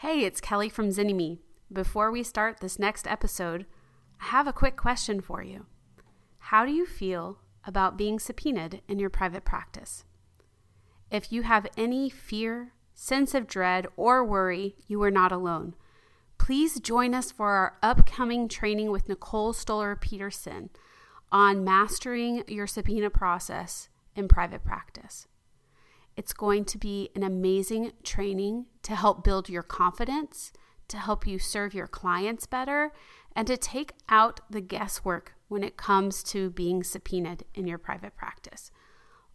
Hey, it's Kelly from Zynnyme. Before we start this next episode, I have a quick question for you. How do you feel about being subpoenaed in your private practice? If you have any fear, sense of dread, or worry, you are not alone. Please join us for our upcoming training with Nicole Stoller Peterson on mastering your subpoena process in private practice. It's going to be an amazing training to help build your confidence, to help you serve your clients better, and to take out the guesswork when it comes to being subpoenaed in your private practice.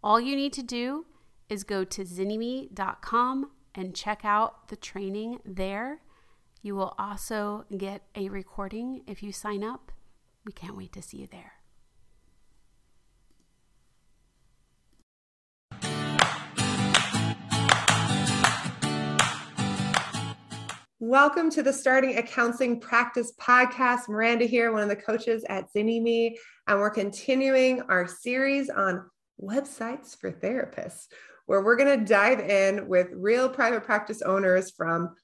All you need to do is go to zynnyme.com and check out the training there. You will also get a recording if you sign up. We can't wait to see you there. Welcome to the Starting a Counseling Practice podcast. Miranda here, one of the coaches at Zynnyme, and we're continuing our series on websites for therapists, where we're going to dive in with real private practice owners from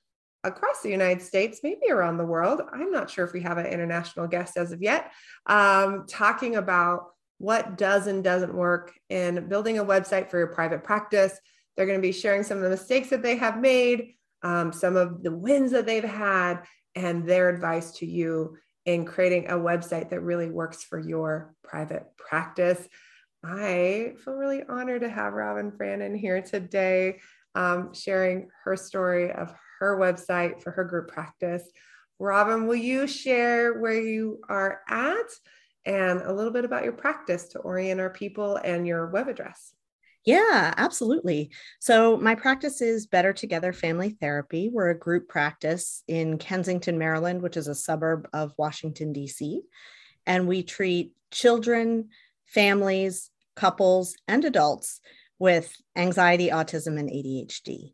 across the United States, maybe around the world. I'm not sure if we have an international guest as of yet, um, talking about what does and doesn't work in building a website for your private practice. They're going to be sharing some of the mistakes that they have made um, some of the wins that they've had, and their advice to you in creating a website that really works for your private practice. I feel really honored to have Robin Frannon here today, um, sharing her story of her website for her group practice. Robin, will you share where you are at and a little bit about your practice to orient our people and your web address? Yeah, absolutely. So, my practice is Better Together Family Therapy. We're a group practice in Kensington, Maryland, which is a suburb of Washington, D.C. And we treat children, families, couples, and adults with anxiety, autism, and ADHD.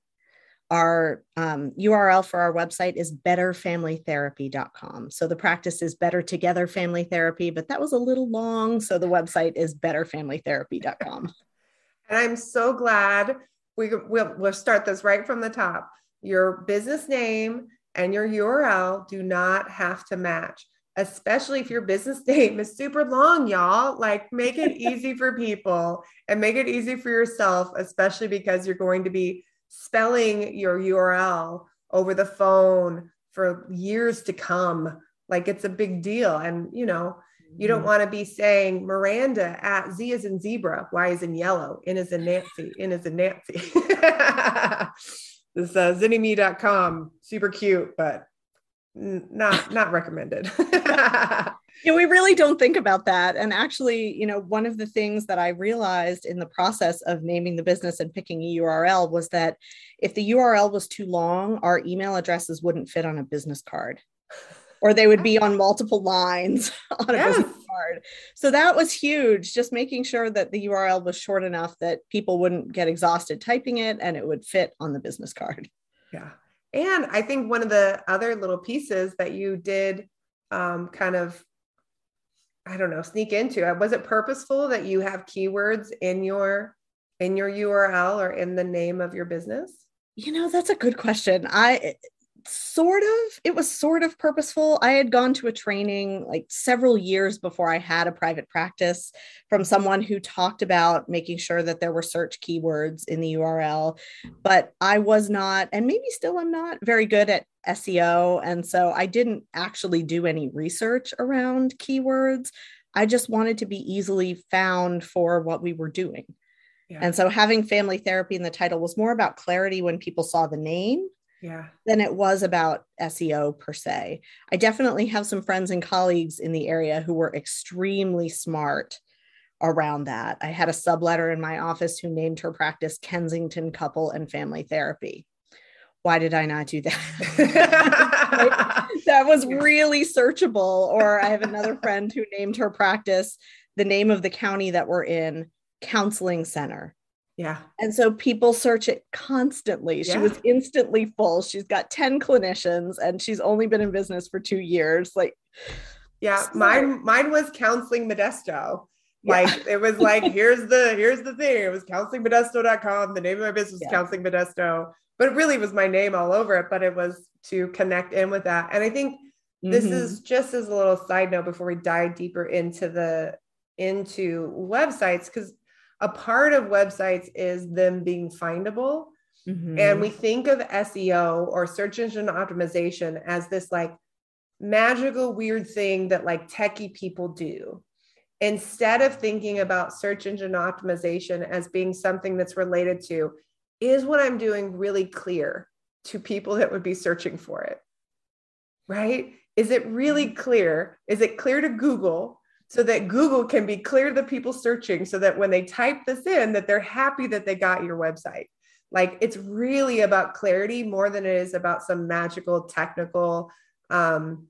Our um, URL for our website is betterfamilytherapy.com. So the practice is Better Together Family Therapy, but that was a little long. So the website is betterfamilytherapy.com. And I'm so glad we, we'll, we'll start this right from the top. Your business name and your URL do not have to match, especially if your business name is super long, y'all. Like, make it easy for people and make it easy for yourself, especially because you're going to be spelling your URL over the phone for years to come. Like, it's a big deal. And, you know, you don't mm-hmm. want to be saying Miranda at Z is in zebra, Y is in yellow, N is in Nancy, N is in Nancy. this uh, zynnyme.com, super cute, but not not recommended. yeah, we really don't think about that. And actually, you know, one of the things that I realized in the process of naming the business and picking a URL was that if the URL was too long, our email addresses wouldn't fit on a business card or they would be on multiple lines on a yes. business card. So that was huge, just making sure that the URL was short enough that people wouldn't get exhausted typing it and it would fit on the business card. Yeah. And I think one of the other little pieces that you did um, kind of, I don't know, sneak into, uh, was it purposeful that you have keywords in your in your URL or in the name of your business? You know, that's a good question. I sort of it was sort of purposeful. I had gone to a training like several years before i had a private practice from someone who talked about making sure that there were search keywords in the url but i was not and maybe still i'm not very good at seo and so i didn't actually do any research around keywords. I just wanted to be easily found for what we were doing. Yeah. and so having family therapy in the title was more about clarity when people saw the name yeah than it was about SEO per se. I definitely have some friends and colleagues in the area who were extremely smart around that. I had a subletter in my office who named her practice Kensington Couple and Family Therapy. Why did I not do that? that was really searchable. Or I have another friend who named her practice the name of the county that we're in, Counseling Center. Yeah. And so people search it constantly. She yeah. was instantly full. She's got 10 clinicians and she's only been in business for two years. Like, yeah, mine, mine was counseling Modesto. Like yeah. it was like, here's the, here's the thing. It was counselingmodesto.com. The name of my business yeah. counseling Modesto. but it really was my name all over it, but it was to connect in with that. And I think this mm-hmm. is just as a little side note before we dive deeper into the into websites because a part of websites is them being findable mm-hmm. and we think of seo or search engine optimization as this like magical weird thing that like techie people do instead of thinking about search engine optimization as being something that's related to is what i'm doing really clear to people that would be searching for it right is it really mm-hmm. clear? Is it clear to Google so that Google can be clear to the people searching so that when they type this in that they're happy that they got your website? Like it's really about clarity more than it is about some magical technical um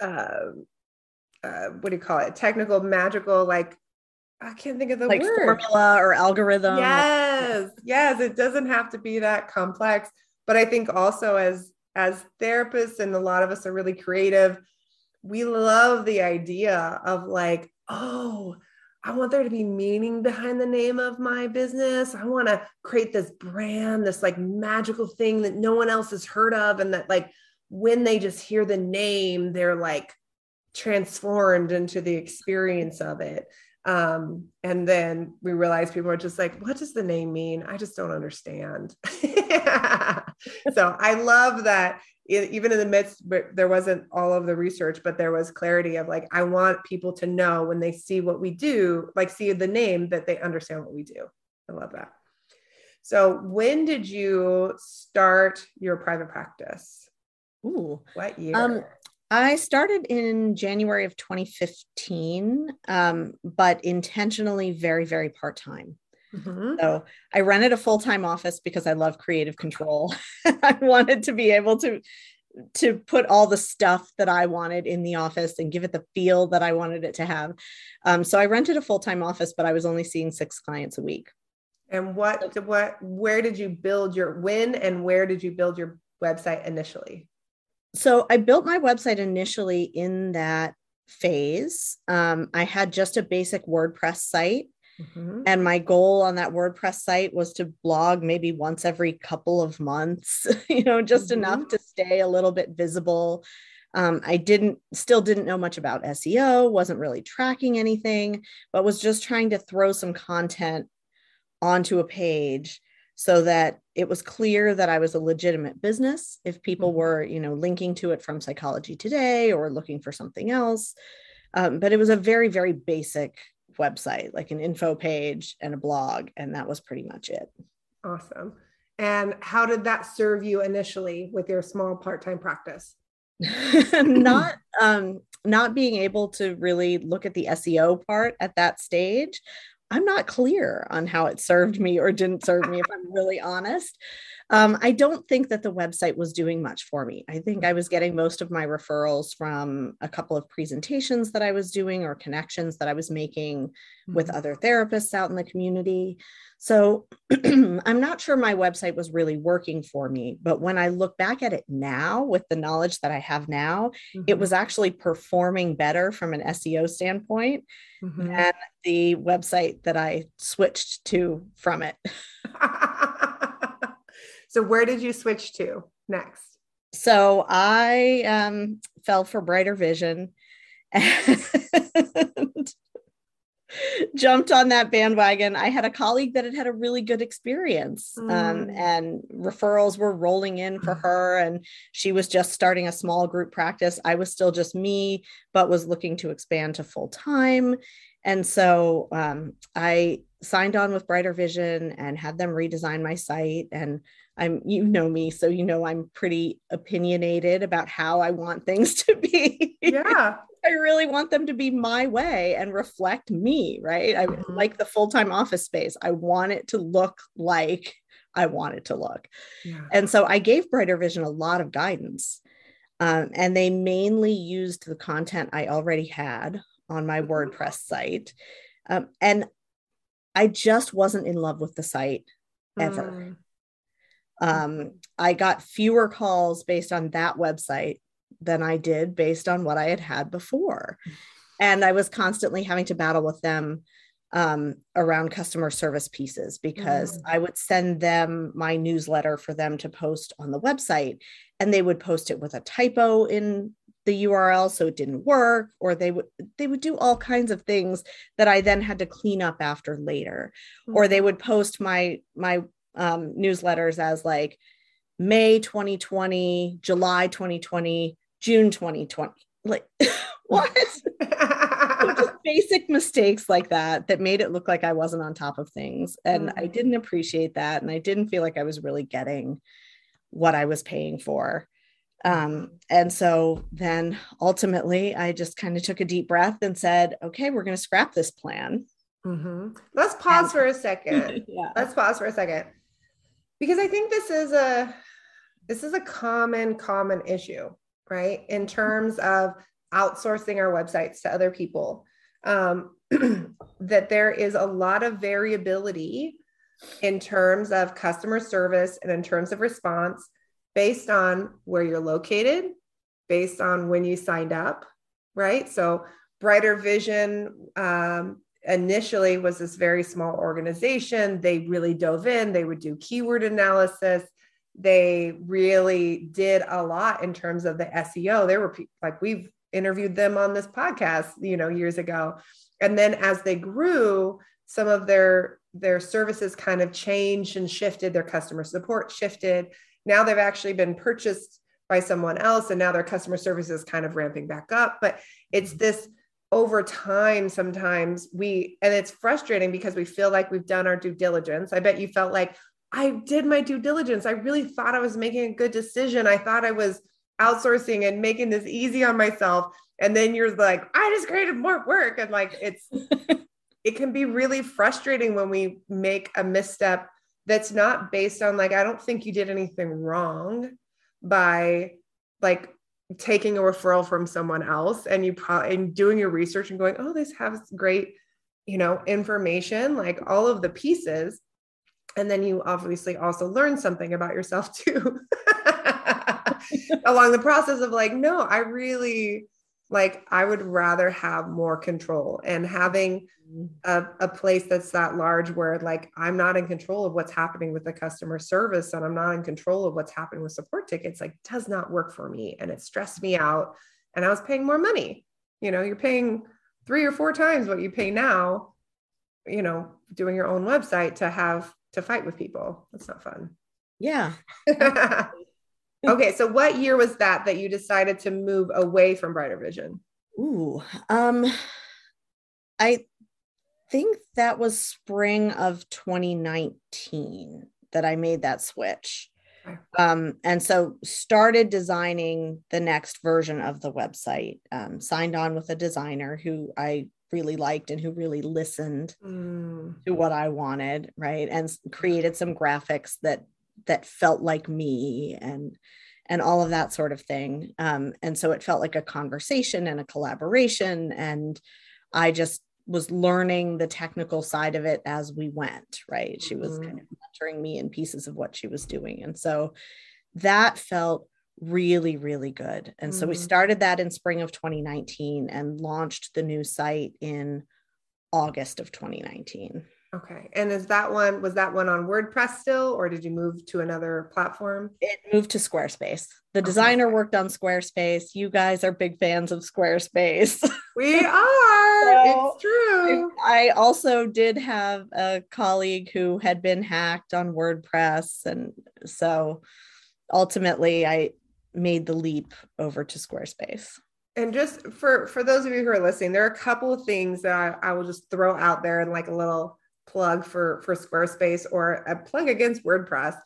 uh, uh what do you call it? Technical magical like I can't think of the like word. formula or algorithm. Yes, yes, it doesn't have to be that complex. But I think also as as therapists, and a lot of us are really creative, we love the idea of like, oh, I want there to be meaning behind the name of my business. I want to create this brand, this like magical thing that no one else has heard of. And that, like, when they just hear the name, they're like transformed into the experience of it. Um, and then we realized people are just like, what does the name mean? I just don't understand. so I love that it, even in the midst, but there wasn't all of the research, but there was clarity of like, I want people to know when they see what we do, like see the name, that they understand what we do. I love that. So when did you start your private practice? Ooh, what year? Um, I started in January of 2015, um, but intentionally very, very part time. Mm-hmm. So I rented a full time office because I love creative control. I wanted to be able to to put all the stuff that I wanted in the office and give it the feel that I wanted it to have. Um, so I rented a full time office, but I was only seeing six clients a week. And what what where did you build your when and where did you build your website initially? so I built my website initially in that phase. Um, I had just a basic WordPress site. Mm-hmm. And my goal on that WordPress site was to blog maybe once every couple of months, you know, just mm-hmm. enough to stay a little bit visible. Um, I didn't, still didn't know much about SEO, wasn't really tracking anything, but was just trying to throw some content onto a page so that it was clear that I was a legitimate business if people mm-hmm. were, you know, linking to it from Psychology Today or looking for something else. Um, but it was a very, very basic website, like an info page and a blog, and that was pretty much it. Awesome. And how did that serve you initially with your small part-time practice? not um, not being able to really look at the SEO part at that stage I'm not clear on how it served me or didn't serve me, if I'm really honest. Um, I don't think that the website was doing much for me. I think I was getting most of my referrals from a couple of presentations that I was doing or connections that I was making mm-hmm. with other therapists out in the community. So I'm not sure my website was really working for me. But when I look back at it now with the knowledge that I have now, mm-hmm. it was actually performing better from an SEO standpoint mm-hmm. than the website that I switched to from it. So where did you switch to next? So I um, fell for brighter vision and jumped on that bandwagon. I had a colleague that had had a really good experience, um, mm. um, and referrals were rolling in for her. And she was just starting a small group practice. I was still just me, but was looking to expand to full time. And so um, I signed on with Brighter Vision and had them redesign my site. And I'm, you know me, so you know I'm pretty opinionated about how I want things to be. Yeah. I really want them to be my way and reflect me, right? I mm-hmm. like the full time office space. I want it to look like I want it to look. Yeah. And so I gave Brighter Vision a lot of guidance. Um, and they mainly used the content I already had on my mm-hmm. WordPress site. Um, and I just wasn't in love with the site ever. Mm. Um, I got fewer calls based on that website than I did based on what I had had before. And I was constantly having to battle with them um, around customer service pieces because Mm. I would send them my newsletter for them to post on the website and they would post it with a typo in the URL so it didn't work or they would they would do all kinds of things that I then had to clean up after later or they would post my my um, newsletters as like May 2020, July 2020, June 2020 like what just basic mistakes like that that made it look like I wasn't on top of things. And I Mhm. didn't appreciate that. And I didn't feel like I was really getting what I was paying for. Um, and so then ultimately, I just kind of took a deep breath and said, okay, we're going to scrap this plan. Mhm. Let's pause And- for a second. yeah. Let's pause for a second. Because I think this is a this is a common common issue, right? In terms of outsourcing our websites to other people. Um, that there is a lot of variability in terms of customer service and in terms of response based on where you're located, based on when you signed up, right? So, Brighter Vision um, initially was this very small organization. They really dove in, they would do keyword analysis. They really did a lot in terms of the SEO. There were people like we've interviewed them on this podcast, you know, years ago. And then as they grew, some of their their services kind of changed and shifted, their customer support shifted. Now they've actually been purchased by someone else and now their customer service is kind of ramping back up, but it's mm-hmm. this over time sometimes we and it's frustrating because we feel like we've done our due diligence. I bet you felt like I did my due diligence. I really thought I was making a good decision. I thought I was outsourcing and making this easy on myself. And then you're like, I just created more work. And like, it's, it can be really frustrating when we make a misstep that's not based on like, I don't think you did anything wrong by like taking a referral from someone else and you probably and doing your research and going, oh, this has great, you know, information, like all of the pieces. And then you obviously also learn something about yourself too. Along the process of like no i really like i would rather have more control and having mm-hmm. a, a place that's that large where like i'm not in control of what's happening with the customer service and i'm not in control of what's happening with support tickets like does not work for me and it stressed me out and i was paying more money you know you're paying three or four times what you pay now you know doing your own website to have to fight with people. That's not fun. Yeah. okay, so what year was that that you decided to move away from Brighter Vision? Ooh, um, I think that was spring of 2019 that I made that switch. Um, and so started designing the next version of the website. Um, signed on with a designer who I really liked and who really listened Mm, to what I wanted, right? And created some graphics that that felt like me and and all of that sort of thing. Um, and so it felt like a conversation and a collaboration. And I just was learning the technical side of it as we went, right? She was kind of mentoring me in pieces of what she was doing. And so that felt really, really good. And so we Mhm. started that in spring of 2019 and launched the new site in August of 2019. Okay. And is that one was that one on WordPress still or did you move to another platform? It moved to Squarespace. The Okay. designer worked on Squarespace. You guys are big fans of Squarespace. We are. So, it's true. I also did have a colleague who had been hacked on WordPress. And so ultimately, I made the leap over to Squarespace. And just for for those of you who are listening, there are a couple of things that I, I will just throw out there and like a little plug for for Squarespace or a plug against WordPress.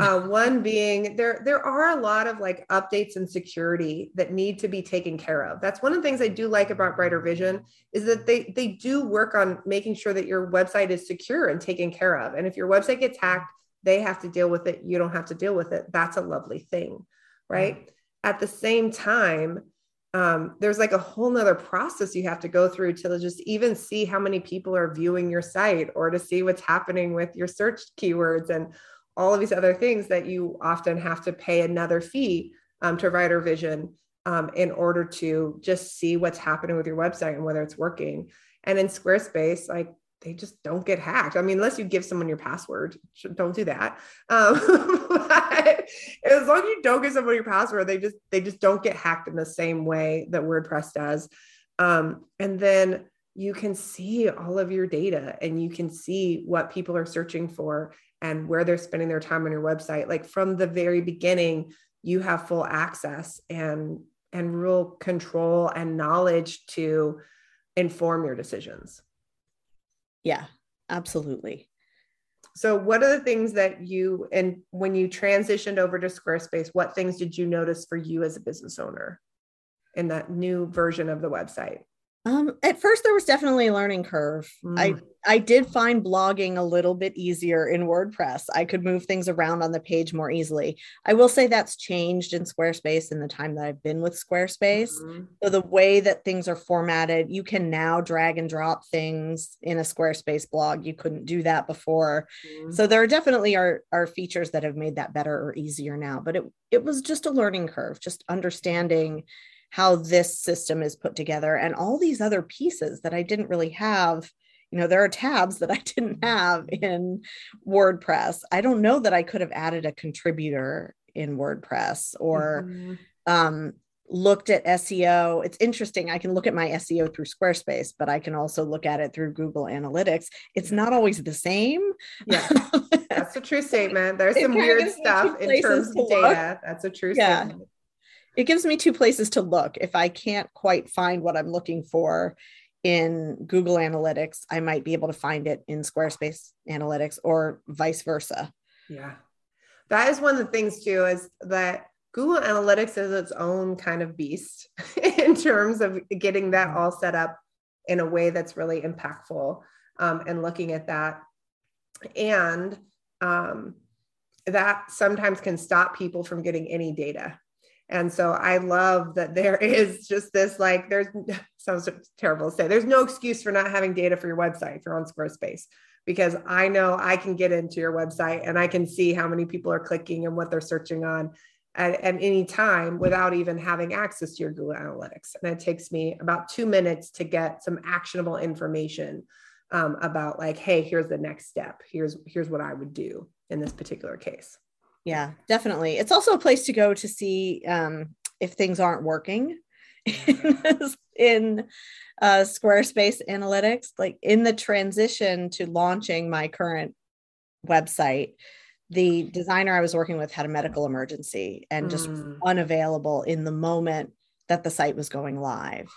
Uh, one being there there are a lot of like updates and security that need to be taken care of. That's one of the things I do like about Brighter Vision is that they they do work on making sure that your website is secure and taken care of. And if your website gets hacked, they have to deal with it. You don't have to deal with it. That's a lovely thing, right? At the same time, um, there's like a whole nother process you have to go through to just even see how many people are viewing your site or to see what's happening with your search keywords and all of these other things that you often have to pay another fee um, to Brighter Vision um, in order to just see what's happening with your website and whether it's working. And in Squarespace, like they just don't get hacked. I mean, unless you give someone your password, don't do that. Um, as long as you don't give someone your password, they just they just don't get hacked in the same way that WordPress does. Um, and then you can see all of your data and you can see what people are searching for and where they're spending their time on your website. Like from the very beginning, you have full access and and real control and knowledge to inform your decisions. Yeah, absolutely. So, what are the things that you, and when you transitioned over to Squarespace, what things did you notice for you as a business owner in that new version of the website? Um, at first, there was definitely a learning curve. Mm. I I did find blogging a little bit easier in WordPress. I could move things around on the page more easily. I will say that's changed in Squarespace in the time that I've been with Squarespace. Mm-hmm. So the way that things are formatted, you can now drag and drop things in a Squarespace blog. You couldn't do that before. Mm-hmm. So there are definitely are are features that have made that better or easier now. But it it was just a learning curve, just understanding how this system is put together and all these other pieces that I didn't really have. You know, there are tabs that I didn't have in WordPress. I don't know that I could have added a contributor in WordPress or mm-hmm. um, looked at SEO. It's interesting. I can look at my SEO through Squarespace, but I can also look at it through Google Analytics. It's not always the same. Yeah, that's a true statement. There's some weird stuff in terms of data. That's a true yeah. statement it gives me two places to look. If I can't quite find what I'm looking for in Google Analytics, I might be able to find it in Squarespace Analytics or vice versa. Yeah. That is one of the things too is that Google Analytics is its own kind of beast in terms of getting that mm-hmm. all set up in a way that's really impactful um, and looking at that. And um, that sometimes can stop people from getting any data and so I love that there is just this like, there's sounds terrible to say, there's no excuse for not having data for your website if you're on Squarespace, because I know I can get into your website and I can see how many people are clicking and what they're searching on at, at any time without even having access to your Google Analytics. And it takes me about two minutes to get some actionable information um, about like, hey, here's the next step. Here's here's what I would do in this particular case yeah definitely. It's also a place to go to see um, if things aren't working in uh, squarespace analytics like in the transition to launching my current website the designer i was working with had a medical emergency and just mm. unavailable in the moment that the site was going live.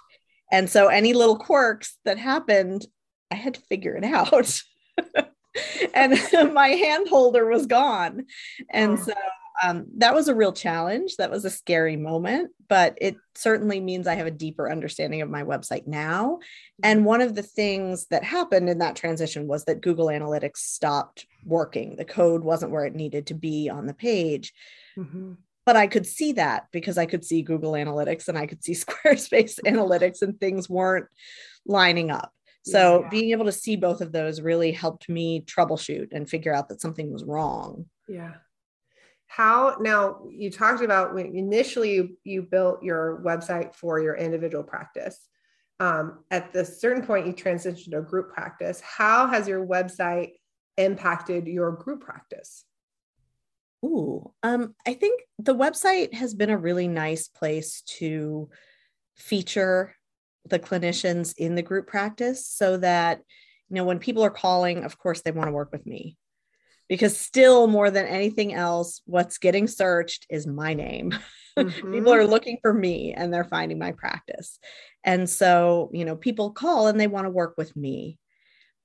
And so any little quirks that happened i had to figure it out and my hand holder was gone. And so um, that was a real challenge. That was a scary moment, but it certainly means I have a deeper understanding of my website now. And one of the things that happened in that transition was that Google Analytics stopped working. The code wasn't where it needed to be on the page. Mm-hmm. But I could see that because I could see Google Analytics and I could see Squarespace Analytics, and things weren't lining up. So yeah. being able to see both of those really helped me troubleshoot and figure out that something was wrong. Yeah. How now you talked about when initially you, you built your website for your individual practice. Um, at the certain point you transitioned to a group practice. How has your website impacted your group practice? Ooh, um, I think the website has been a really nice place to feature the clinicians in the group practice so that you know when people are calling of course they want to work with me. Because still more than anything else what's getting searched is my name. Mm-hmm. people are looking for me and they're finding my practice. And so you know people call and they want to work with me.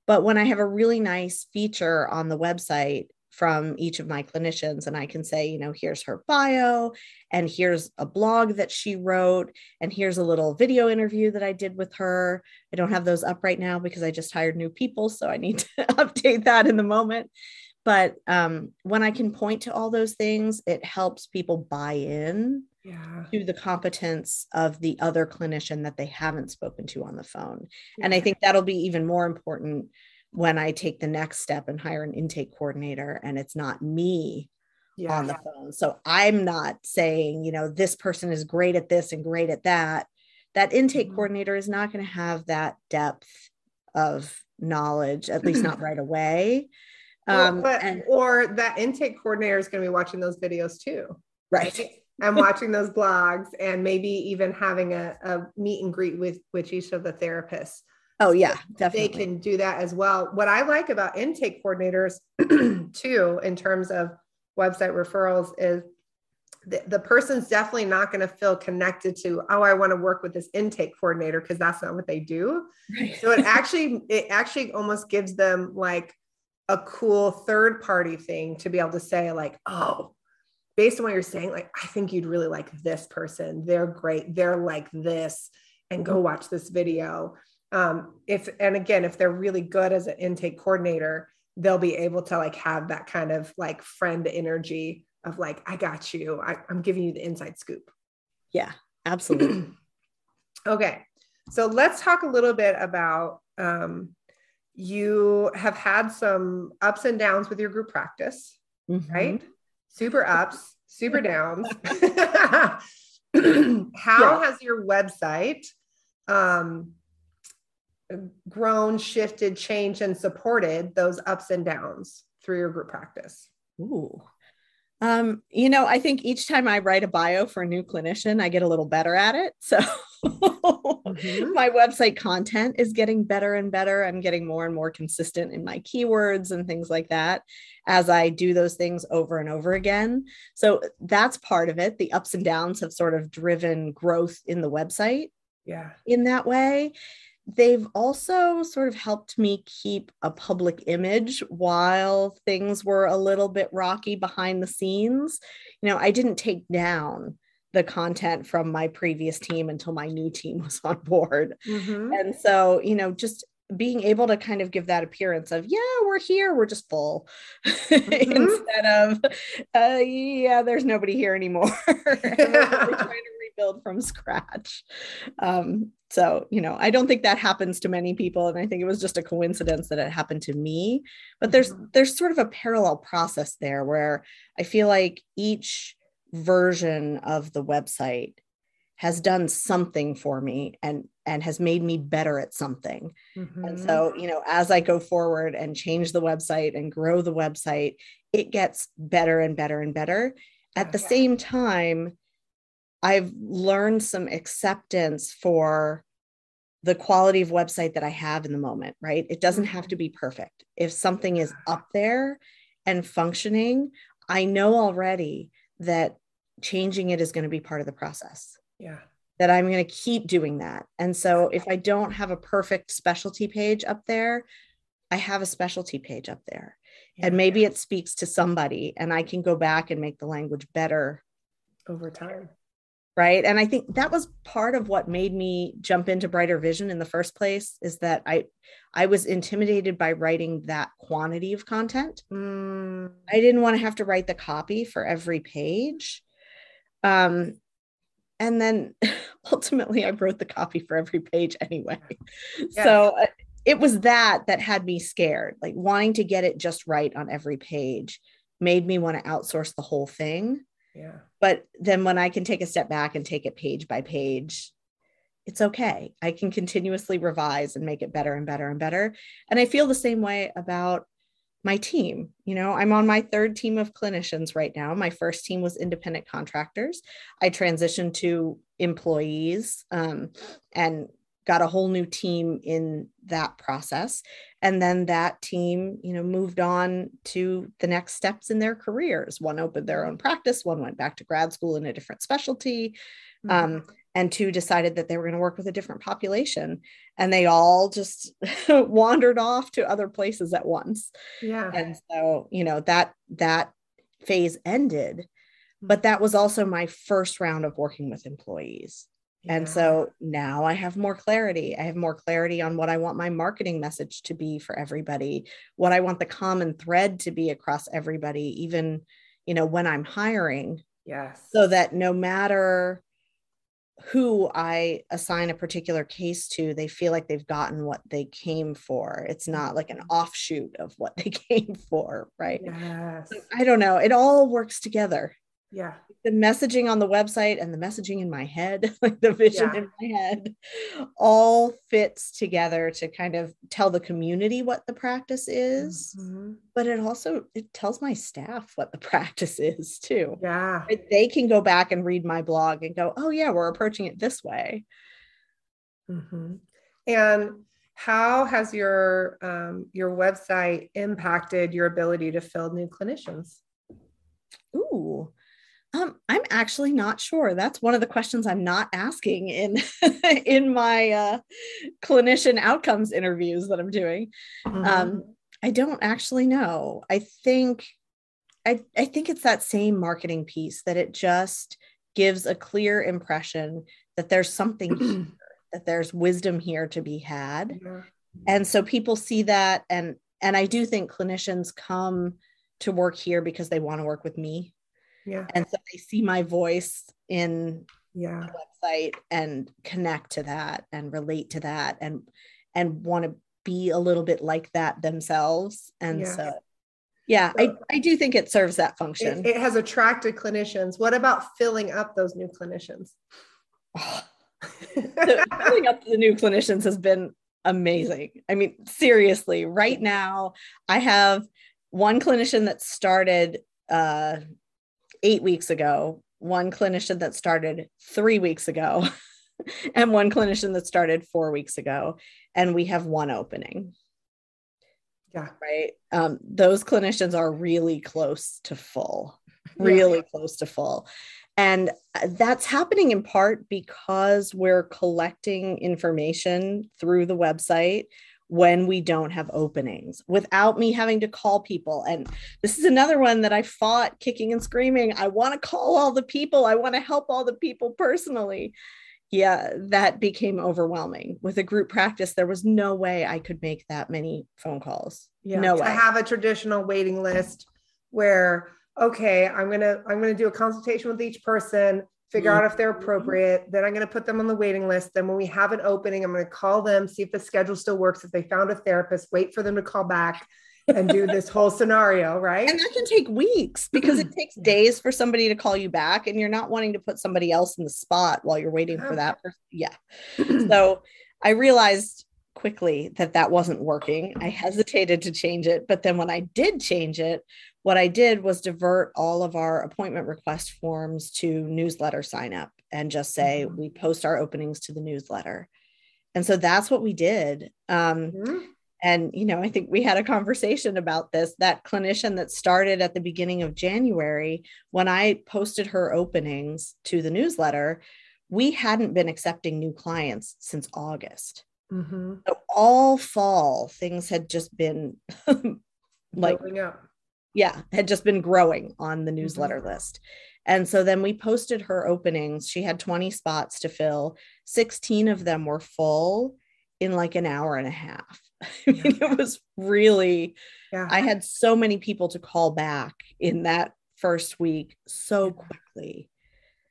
But when i have a really nice feature on the website from each of my clinicians and I can say, you know, here's her bio and here's a blog that she wrote and here's a little video interview that I did with her. I don't have those up right now because I just hired new people, so I need to update that in the moment. But um, when I can point to all those things, it helps people buy in yeah. to the competence of the other clinician that they haven't spoken to on the phone. Yeah. And I think that'll be even more important when I take the next step and hire an intake coordinator and it's not me yeah. on the phone. So I'm not saying, you know, this person is great at this and great at that. That intake mm-hmm. coordinator is not going to have that depth of knowledge, at least not right away. Um, well, but, and, or that intake coordinator is going to be watching those videos too. Right. and watching those blogs and maybe even having a, a meet and greet with, with each of the therapists. Oh yeah, definitely. They can do that as well. What I like about intake coordinators too, in terms of website referrals, is the, the person's definitely not going to feel connected to, oh, I want to work with this intake coordinator because that's not what they do. Right. So it actually, it actually almost gives them like a cool third party thing to be able to say, like, oh, based on what you're saying, like, I think you'd really like this person. They're great. They're like this, and go watch this video um, if and again if they're really good as an intake coordinator they'll be able to like have that kind of like friend energy of like i got you. I, i'm giving you the inside scoop. Yeah absolutely. Okay so let's talk a little bit about um, you have had some ups and downs with your group practice mm-hmm. right? Super ups super downs. How yeah. has your website um, grown, shifted, changed, and supported those ups and downs through your group practice? Ooh. Um, you know, I think each time I write a bio for a new clinician, I get a little better at it. So mm-hmm. my website content is getting better and better. I'm getting more and more consistent in my keywords and things like that as I do those things over and over again. So that's part of it. The ups and downs have sort of driven growth in the website. Yeah. In that way they've also sort of helped me keep a public image while things were a little bit rocky behind the scenes. You know, I didn't take down the content from my previous team until my new team was on board. Mm-hmm. And so, you know, just being able to kind of give that appearance of, yeah, we're here, we're just full, mm-hmm. instead of, uh, yeah, there's nobody here anymore. rebuild from scratch. Um, so, you know, I don't think that happens to many people. And I think it was just a coincidence that it happened to me. But there's mm-hmm. there's sort of a parallel process there where I feel like each version of the website has done something for me and and has made me better at something. Mm-hmm. And so, you know, as I go forward and change the website and grow the website, it gets better and better and better. At the same time, I've learned some acceptance for the quality of website that I have in the moment, right? It doesn't have to mm-hmm. be perfect. If something is up there and functioning, I know already that changing it is going to be part of the process. Yeah. That I'm going to keep doing that. And so if I don't have a perfect specialty page up there, I have a specialty page up there. Yeah. And maybe it speaks to somebody and I can go back and make the language better over time right. And i think that was part of what made me jump into brighter vision in the first place is that i i was intimidated by writing that quantity of content. Mm. i didn't want to have to write the copy for every page. Um and then ultimately i wrote the copy for every page anyway. Yeah. so uh, it was that that had me scared. Like wanting to get it just right on every page made me want to outsource the whole thing yeah. But then when I can take a step back and take it page by page, it's okay. I can continuously revise and make it better and better and better. And I feel the same way about my team. You know, I'm on my third team of clinicians right now. My first team was independent contractors. I transitioned to employees um, and got a whole new team in that process. And then that team you know moved on to the next steps in their careers. One opened their own practice one went back to grad school in a different specialty mm-hmm. um, and two decided that they were going to work with a different population. And they all just wandered off to other places at once. Yeah. And so you know that that phase ended. But that was also my first round of working with employees and so now I have more clarity. I have more clarity on what I want my marketing message to be for everybody, what I want the common thread to be across everybody, even, you know, when I'm hiring. Yes. So that no matter who I assign a particular case to, they feel like they've gotten what they came for. It's not like an mm-hmm. offshoot of what they came for, right? Yes. I don't know. It all works together Yeah. The messaging on the website and the messaging in my head, like the vision Yeah. in my head, all fits together to kind of tell the community what the practice is, Mhm. but it also it tells my staff what the practice is too. Yeah. They can go back and read my blog and go, "Oh yeah, we're approaching it this way." hmm And how has your um, your website impacted your ability to fill new clinicians? Ooh. Um, I'm actually not sure. That's one of the questions I'm not asking in in my uh, clinician outcomes interviews that I'm doing. Mm-hmm. Um, I don't actually know. I think I, I think it's that same marketing piece that it just gives a clear impression that there's something here, that there's wisdom here to be had. Yeah. And so people see that and and I do think clinicians come to work here because they want to work with me. Yeah. And so they see my voice in Yeah. the website and connect to that and relate to that and and want to be a little bit like that themselves. And Yes. so yeah, I, I do think it serves that function. It, it has attracted clinicians. What about filling up those new clinicians? The- filling up the new clinicians has been amazing. I mean, seriously, right now I have one clinician that started uh, eight weeks ago, one clinician that started three weeks ago, and one clinician that started four weeks ago. And we have one opening, yeah. right? Um, those clinicians are really close to full, Yeah. really close to full. And uh, that's happening in part because we're collecting information through the website when we don't have openings without me having to call people. And this is another one that I fought kicking and screaming. I want to call all the people, I want to help all the people personally. Yeah, that became overwhelming. With a group practice, there was no way I could make that many phone calls. Yeah. No to way. have a traditional waiting list where, okay, I'm gonna I'm gonna do a consultation with each person, figure out if they're Mhm. appropriate. Then I'm gonna put them on the waiting list. Then when we have an opening, I'm gonna call them, see if the schedule still works. If they found a therapist, wait for them to call back and do this whole scenario, right? And that can take weeks because it takes days for somebody to call you back, and you're not wanting to put somebody else in the spot while you're waiting for that person. Yeah. So I realized quickly that that wasn't working. I hesitated to change it, but then when I did change it, what I did was divert all of our appointment request forms to newsletter sign up and just say Mhm. we post our openings to the newsletter. And so that's what we did. Um, Mhm. and you know i think we had a conversation about this that clinician that started at the beginning of january when i posted her openings to the newsletter we hadn't been accepting new clients since august Mhm. so all fall things had just been like. Yeah had just been growing on the mm-hmm. newsletter list. And so then we posted her openings. She had 20 spots to fill. 16 of them were full in like an hour and a half. I mean it was really Yeah. i had so many people to call back in that first week so quickly.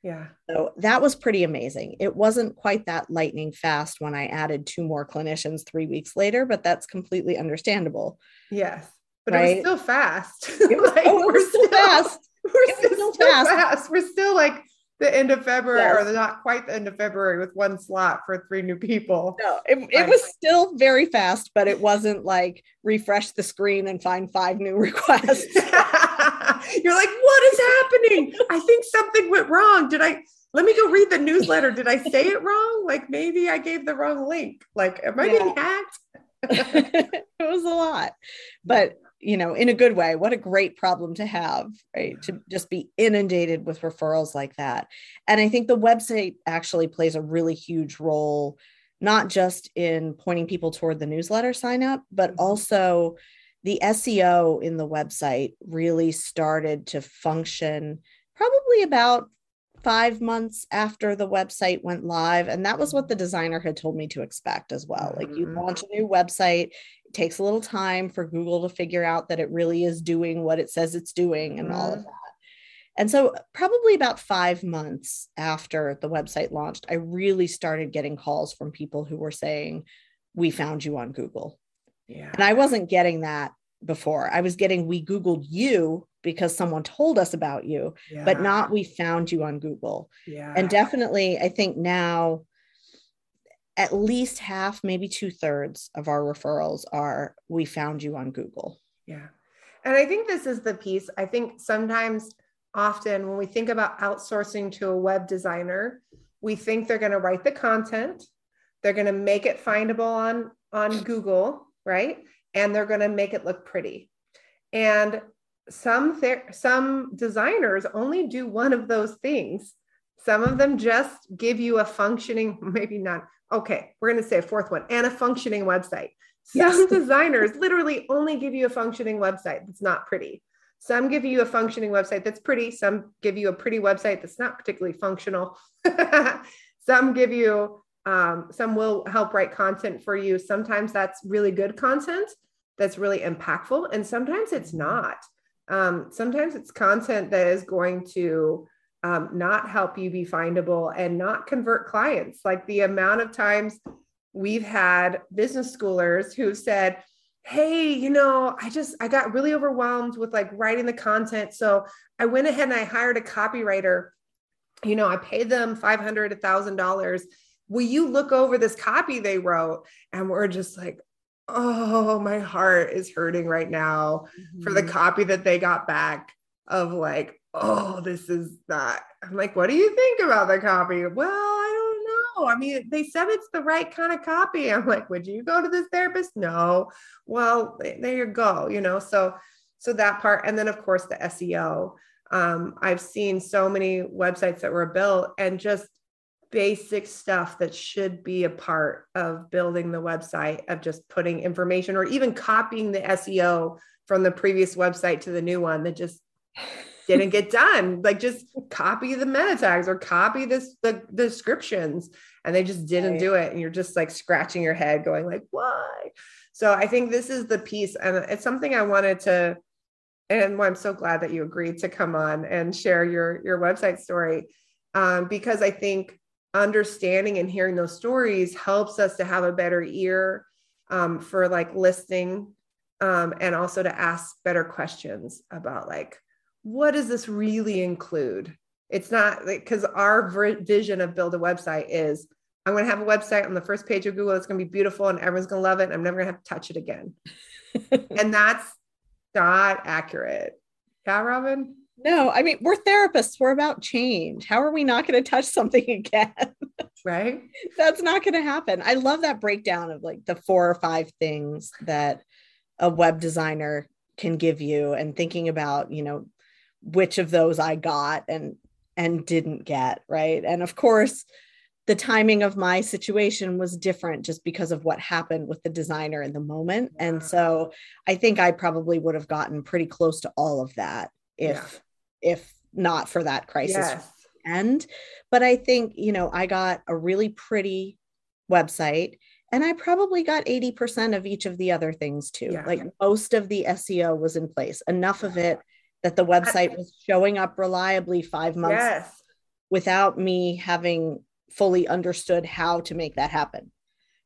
Yeah. so that was pretty amazing. It wasn't quite that lightning fast when i added two more clinicians three weeks later but that's completely understandable. Yes. But it Right? was still fast. it was, Like, oh, it we're was still- fast We're It still, still fast. fast. We're still like the end of February, or Yes. the, not quite the end of February, with one slot for three new people. No, it, it Right. was still very fast, but it wasn't like refresh the screen and find five new requests. You're like, what is happening? I think something went wrong. Did I? Let me go read the newsletter. Did I say it wrong? Like maybe I gave the wrong link. Like, am I Yeah. getting hacked? it was a lot, but you know, in a good way. What a great problem to have, right? To just be inundated with referrals like that. And I think the website actually plays a really huge role, not just in pointing people toward the newsletter sign up, but Mhm. also the SEO in the website really started to function probably about five months after the website went live. And that was what the designer had told me to expect as well. Like you Mhm. launch a new website, it takes a little time for Google to figure out that it really is doing what it says it's doing and all of Mhm. that. And so, probably about five months after the website launched, I really started getting calls from people who were saying, We found you on Google. Yeah. And I wasn't getting that before. I was getting, We Googled you because someone told us about you, yeah. but not we found you on Google. yeah. And definitely, I think now at least half, maybe two thirds of our referrals are we found you on Google. Yeah. And I think this is the piece. I think sometimes, often, when we think about outsourcing to a web designer, we think they're going to write the content, they're going to make it findable on, on Google, right? And they're going to make it look pretty. And some ther- some designers only do one of those things. Some of them just give you a functioning, maybe not. Okay, we're going to say a fourth one and a functioning website. Some designers literally only give you a functioning website that's not pretty. Some give you a functioning website that's pretty. Some give you a pretty website that's not particularly functional. some give you, um, some will help write content for you. Sometimes that's really good content that's really impactful, and sometimes it's not. Um, sometimes it's content that is going to um, not help you be findable and not convert clients. Like the amount of times we've had business schoolers who said, Hey, you know, I just, I got really overwhelmed with like writing the content. So I went ahead and I hired a copywriter. You know, I paid them 500, a thousand dollars. Will you look over this copy they wrote? And we're just like, Oh, my heart is hurting right now for the Mhm. copy that they got back of like, oh, this is not. I'm like, what do you think about the copy? Well, I don't know. I mean, they said it's the right kind of copy. I'm like, would you go to this therapist? No. Well, there you go. You know, so so that part, and then of course the SEO. Um, I've seen so many websites that were built and just basic stuff that should be a part of building the website of just putting information or even copying the SEO from the previous website to the new one that just didn't get done. Like just copy the meta tags or copy this the, the descriptions and they just didn't Right. do it and you're just like scratching your head going like why? So I think this is the piece and it's something I wanted to and I'm so glad that you agreed to come on and share your your website story um, because I think understanding and hearing those stories helps us to have a better ear um, for like listening um, and also to ask better questions about like what does this really include? It's not because our v- vision of build a website is i'm going to have a website on the first page of google it's going to be beautiful and everyone's going to love it and i'm never going to have to touch it again. And that's not accurate. Yeah robin No, I mean, we're therapists. We're about change. How are we not going to touch something again? right That's not going to happen. I love that breakdown of like the four or five things that a web designer can give you and thinking about, you know, which of those I got and and didn't get, right? And of course, the timing of my situation was different just because of what happened with the designer in the moment. And so I think I probably would have gotten pretty close to all of that if if not for that crisis yes end. But I think, you know, I got a really pretty website and I probably got 80% of each of the other things too. Yeah. Like most of the SEO was in place, enough of it that the website was showing up reliably five months yes without me having fully understood how to make that happen.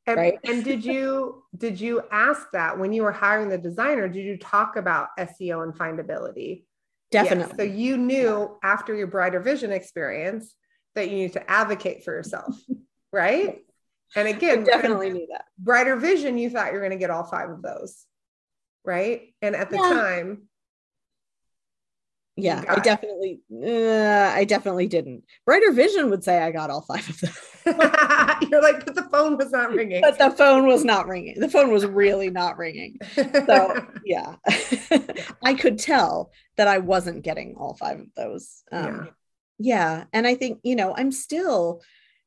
And, Right. and did you did you ask that when you were hiring the designer? Did you talk about SEO and findability? Definitely. So you knew after your brighter vision experience that you need to advocate for yourself, right? And I again, definitely knew that. brighter vision, you thought you were going to get all five of those, right? And at the Yeah. time, Yeah, I it. definitely, uh, I definitely didn't. Brighter Vision would say I got all five of them. you're like, but the phone was not ringing. but the phone was not ringing. The phone was really not ringing. So yeah, I could tell that I wasn't getting all five of those. Um, yeah. And I think, you know, I'm still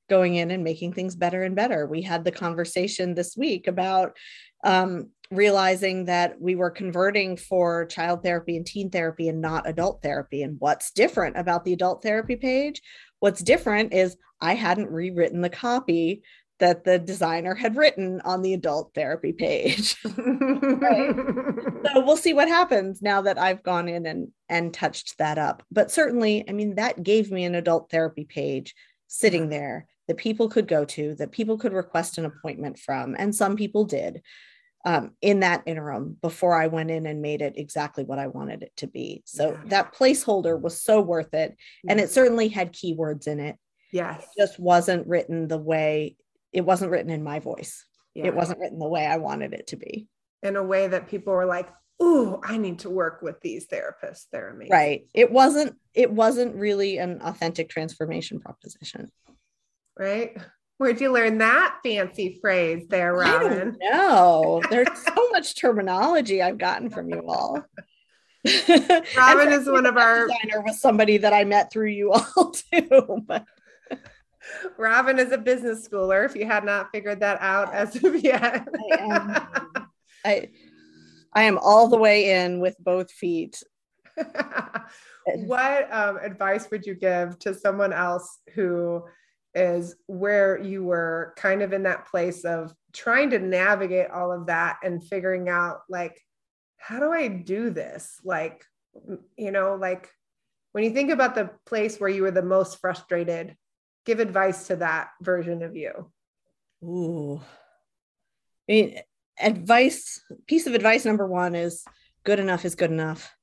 going in and making things better and better. We had the conversation this week about um, realizing that we were converting for child therapy and teen therapy and not adult therapy. And what's different about the adult therapy page? What's different is I hadn't rewritten the copy that the designer had written on the adult therapy page. Right. So we'll see what happens now that I've gone in and and touched that up. But certainly, I mean, that gave me an adult therapy page sitting there that people could go to, that people could request an appointment from, and some people did. um, in that interim before I went in and made it exactly what I wanted it to be. So Yeah. that placeholder was so worth it. And it certainly had keywords in it. yes, It just wasn't written the way it wasn't written in my voice. yeah. It wasn't written the way I wanted it to be. in a way that people were like, "Ooh, I need to work with these therapists. They're amazing." Right. It wasn't, it wasn't really an authentic transformation proposition. Right. Where'd you learn that fancy phrase there, I Robin? don't know. There's so much terminology I've gotten from you all. Robin is one of our designer was somebody that I met through you all too. But Robin is a business schooler. If you had not figured that out as of yet, I am, I, I am all the way in with both feet. what um, advice would you give to someone else who is where you were kind of in that place of trying to navigate all of that and figuring out like how do i do this like you know like when you think about the place where you were the most frustrated give advice to that version of you Ooh. I mean, advice, piece of advice number one is good enough is good enough.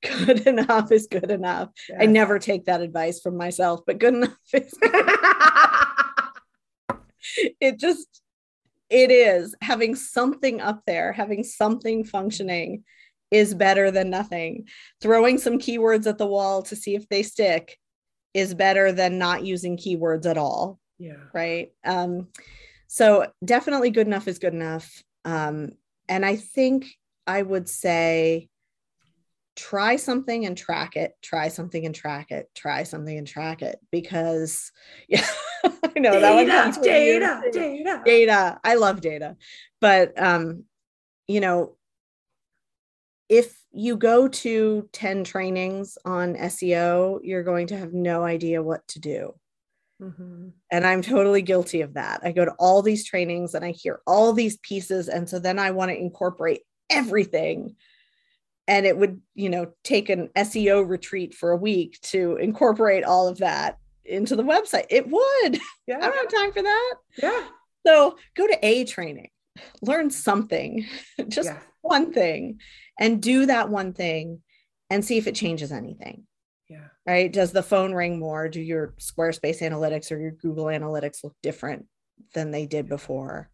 Good enough is good enough. I never take that advice from myself, but good enough is good. it just it is having something up there, having something functioning is better than nothing. Throwing some keywords at the wall to see if they stick is better than not using keywords at all. Yeah. Right? Um so definitely good enough is good enough. Um and i think i would say try something and track it try something and track it try something and track it because yeah i know that one comes from you, data data. Data. I love data. But um you know if you go to 10 trainings on seo you're going to have no idea what to do Mhm. and I'm totally guilty of that. I go to all these trainings and I hear all these pieces. And so then I want to incorporate everything. And it would, you know, take an SEO retreat for a week to incorporate all of that into the website. It would. Yeah. I don't have time for that. yeah So go to a training, learn something, just yeah one thing, and do that one thing and see if it changes anything yeah right? Does the phone ring more? Do your Squarespace analytics or your Google analytics look different than they did before?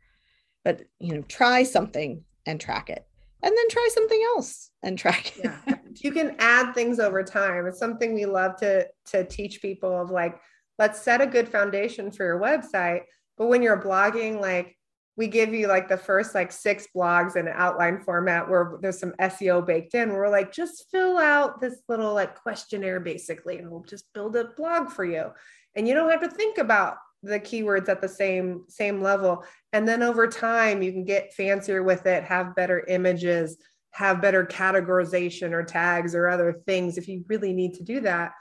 But you know, try something and track it. And then try something else and track it. yeah you can add things over time it's something we love to to teach people of like let's set a good foundation for your website but when you're blogging like we give you like the first like six blogs in an outline format where there's some SEO baked in. We're like, just fill out this little like questionnaire basically, and we'll just build a blog for you. And you don't have to think about the keywords at the same same level. And then over time, you can get fancier with it, have better images, have better categorization or tags or other things if you really need to do that.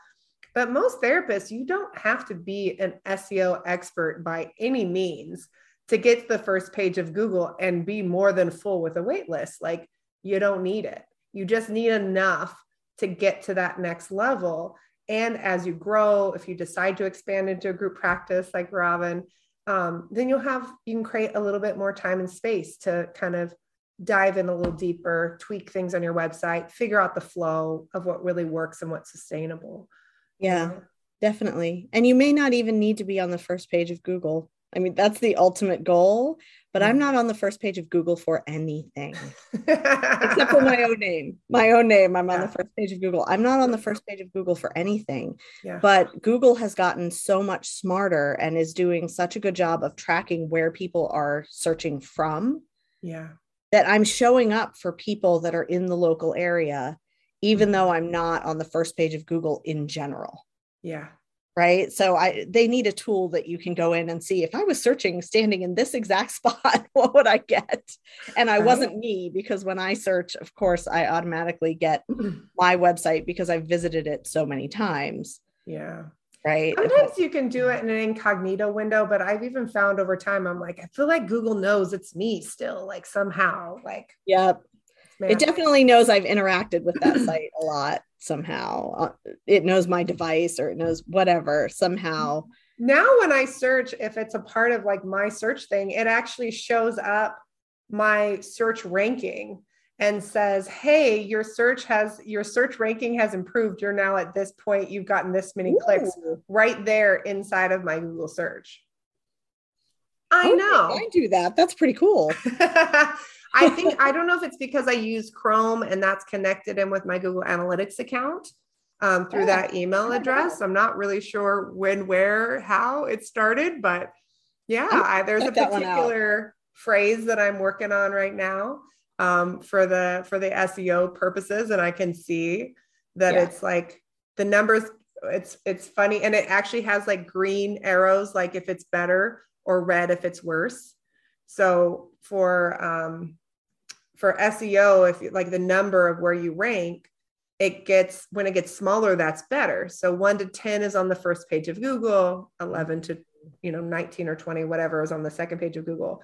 But most therapists, you don't have to be an SEO expert by any means to get to the first page of Google and be more than full with a wait list. Like you don't need it. You just need enough to get to that next level. And as you grow, if you decide to expand into a group practice like Robin, um, then you'll have, you can create a little bit more time and space to kind of dive in a little deeper, tweak things on your website, figure out the flow of what really works and what's sustainable. Yeah, definitely. And you may not even need to be on the first page of Google. I mean, that's the ultimate goal, but I'm mm. not on the first page of Google for anything except for my own name. My own name. I'm on the first page of Google. I'm not on the first page of Google for anything. yeah. But Google has gotten so much smarter and is doing such a good job of tracking where people are searching from yeah. that I'm showing up for people that are in the local area, even mm. though I'm not on the first page of Google in general. Yeah. Right. So I they need a tool that you can go in and see if I was searching standing in this exact spot, what would I get? And I wasn't me because when I search, of course, I automatically get my website because I've visited it so many times. Yeah. Right. Sometimes you can do it in an incognito window, but I've even found over time, I'm like, I feel like Google knows it's me still, like somehow, like, Yep. man. It definitely knows I've interacted with that site a lot somehow. Uh, It knows my device or it knows whatever somehow. now when I search, if it's a part of like my search thing, it actually shows up my search ranking and says, "Hey, your search has your search ranking has improved. You're now at this point. You've gotten this many Ooh. clicks right there inside of my Google search." I know. I do that. That's pretty cool. I think I don't know if it's because I use Chrome and that's connected in with my Google Analytics account um, through that email address. I'm not really sure when, where, how it started, but yeah, I, there's a particular phrase that I'm working on right now um, for the for the SEO purposes, and I can see that yeah. it's like the numbers. It's it's funny, and it actually has like green arrows, like if it's better, or red if it's worse. So for um, for SEO, if you, like the number of where you rank, it gets when it gets smaller, that's better. So one to ten is on the first page of Google, eleven to you know 19 or 20, whatever is on the second page of Google.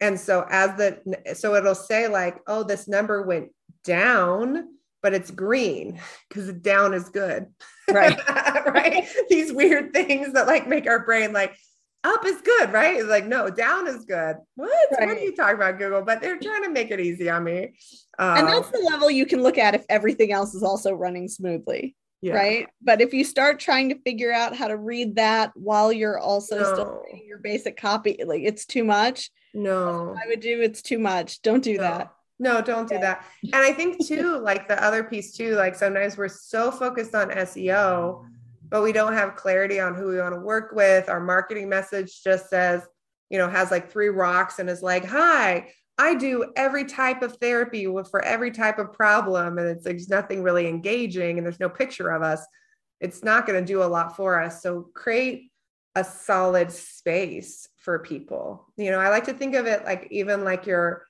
And so as the so it'll say like oh this number went down but it's green because down is good. Right. Right? These weird things that like make our brain like up is good right it's like no down is good what right. what are you talking about google but they're trying to make it easy on me um, and that's the level you can look at if everything else is also running smoothly yeah. right but if you start trying to figure out how to read that while you're also no. still reading your basic copy like it's too much no. I would do it's too much. Don't do no. that. No, don't do that. And I think too, like the other piece too, like sometimes we're so focused on SEO, but we don't have clarity on who we want to work with. Our marketing message just says, you know, has like three rocks and is like, hi, I do every type of therapy for every type of problem. And it's there's nothing really engaging and there's no picture of us. It's not going to do a lot for us. So create a solid space for people. You know, I like to think of it like even like you're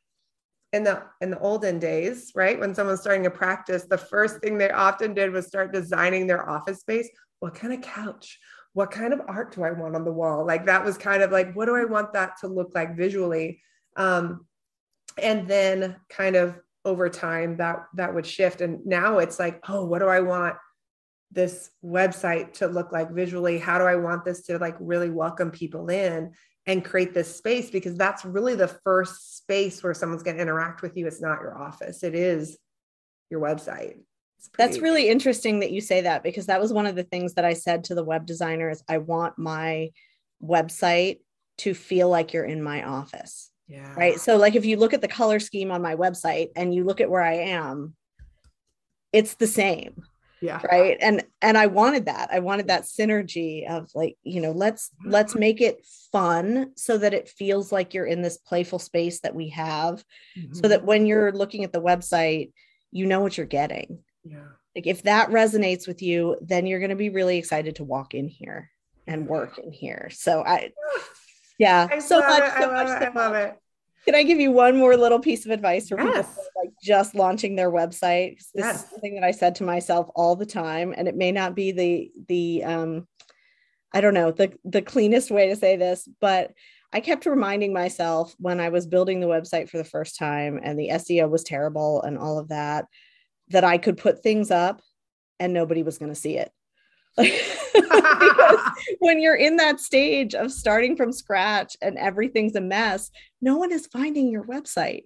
in the in the olden days, right? When someone's starting a practice, the first thing they often did was start designing their office space. What kind of couch? What kind of art do I want on the wall? Like that was kind of like, what do I want that to look like visually? Um, and then kind of over time that that would shift. And now it's like, oh, what do I want this website to look like visually how do i want this to like really welcome people in and create this space because that's really the first space where someone's going to interact with you. It's not your office it is your website. That's really interesting that you say that because that was one of the things that i said to the web designers i want my website to feel like you're in my office yeah. right? So like if you look at the color scheme on my website and you look at where i am it's the same yeah. Right. And and i wanted that. I wanted that synergy of like you know let's let's mm-hmm. make it fun so that it feels like you're in this playful space that we have mm-hmm. so that when you're looking at the website you know what you're getting. Yeah. Like if that resonates with you then you're going to be really excited to walk in here and work in here. So i yeah. I so much, so much it. I love it can I give you one more little piece of advice for yes. people like just launching their website? This yes. is something that I said to myself all the time, and it may not be the the um, I don't know the the cleanest way to say this, but I kept reminding myself when I was building the website for the first time and the SEO was terrible and all of that, that I could put things up and nobody was going to see it. because when you're in that stage of starting from scratch and everything's a mess, no one is finding your website.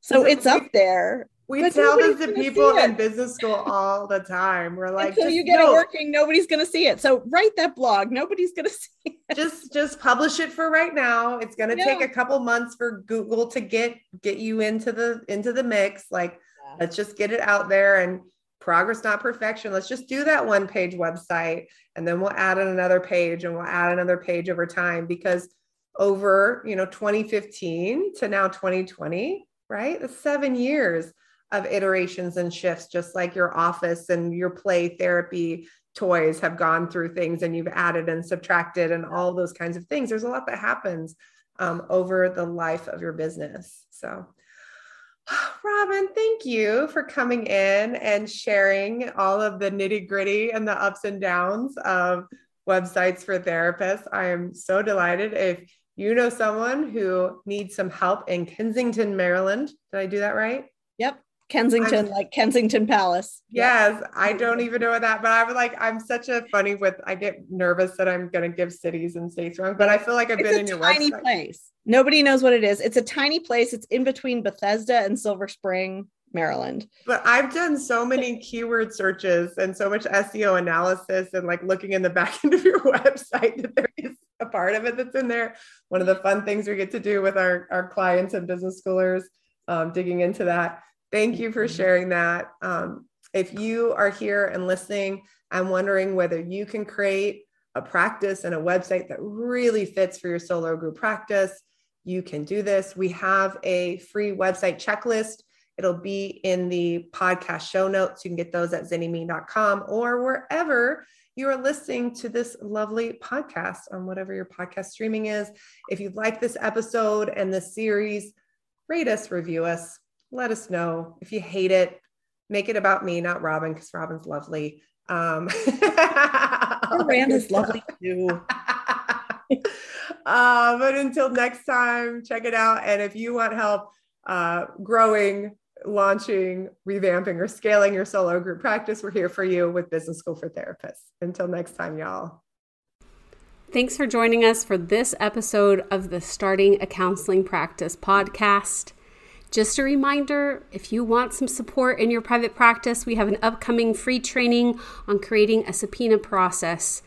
So it's up there. We tell this to people in business school all the time. We're like, until you get no. it working, nobody's going to see it. So write that blog. Nobody's going to see it. Just, just publish it for right now. It's going to take a couple months for Google to get get you into the into the mix. Like, yeah. let's just get it out there and progress not perfection. Let's just do that one page website and then we'll add another page and we'll add another page over time because over you know 2015 to now 2020 right? The seven years of iterations and shifts just like your office and your play therapy toys have gone through things and you've added and subtracted and all those kinds of things. There's a lot that happens um, over the life of your business. So Robin, thank you for coming in and sharing all of the nitty gritty and the ups and downs of websites for therapists. I am so delighted. If you know someone who needs some help in Kensington, Maryland, did I do that right? Yep. Kensington, I'm, like Kensington Palace. Yes, I don't even know that, but I'm like, I'm such a funny with. I get nervous that I'm going to give cities and states wrong, but I feel like I've it's been in your tiny website. place. Nobody knows what it is. It's a tiny place. It's in between Bethesda and Silver Spring, Maryland. But I've done so many keyword searches and so much SEO analysis and like looking in the back end of your website that there is a part of it that's in there. One of the fun things we get to do with our, our clients and business schoolers, um, digging into that. Thank you for sharing that. Um, if you are here and listening, I'm wondering whether you can create a practice and a website that really fits for your solo group practice. You can do this. We have a free website checklist. It'll be in the podcast show notes. You can get those at zynnyme.com or wherever you are listening to this lovely podcast on whatever your podcast streaming is. If you like this episode and this series, rate us, review us, let us know. If you hate it, make it about me, not Robin, because Robin's lovely. Um, Miranda's lovely too. uh, but until next time, check it out. And if you want help uh, growing, launching, revamping, or scaling your solo group practice, we're here for you with Business School for Therapists. Until next time, y'all. Thanks for joining us for this episode of the Starting a Counseling Practice podcast. Just a reminder if you want some support in your private practice, we have an upcoming free training on creating a subpoena process.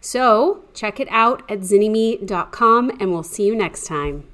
So check it out at zynnyme.com and we'll see you next time.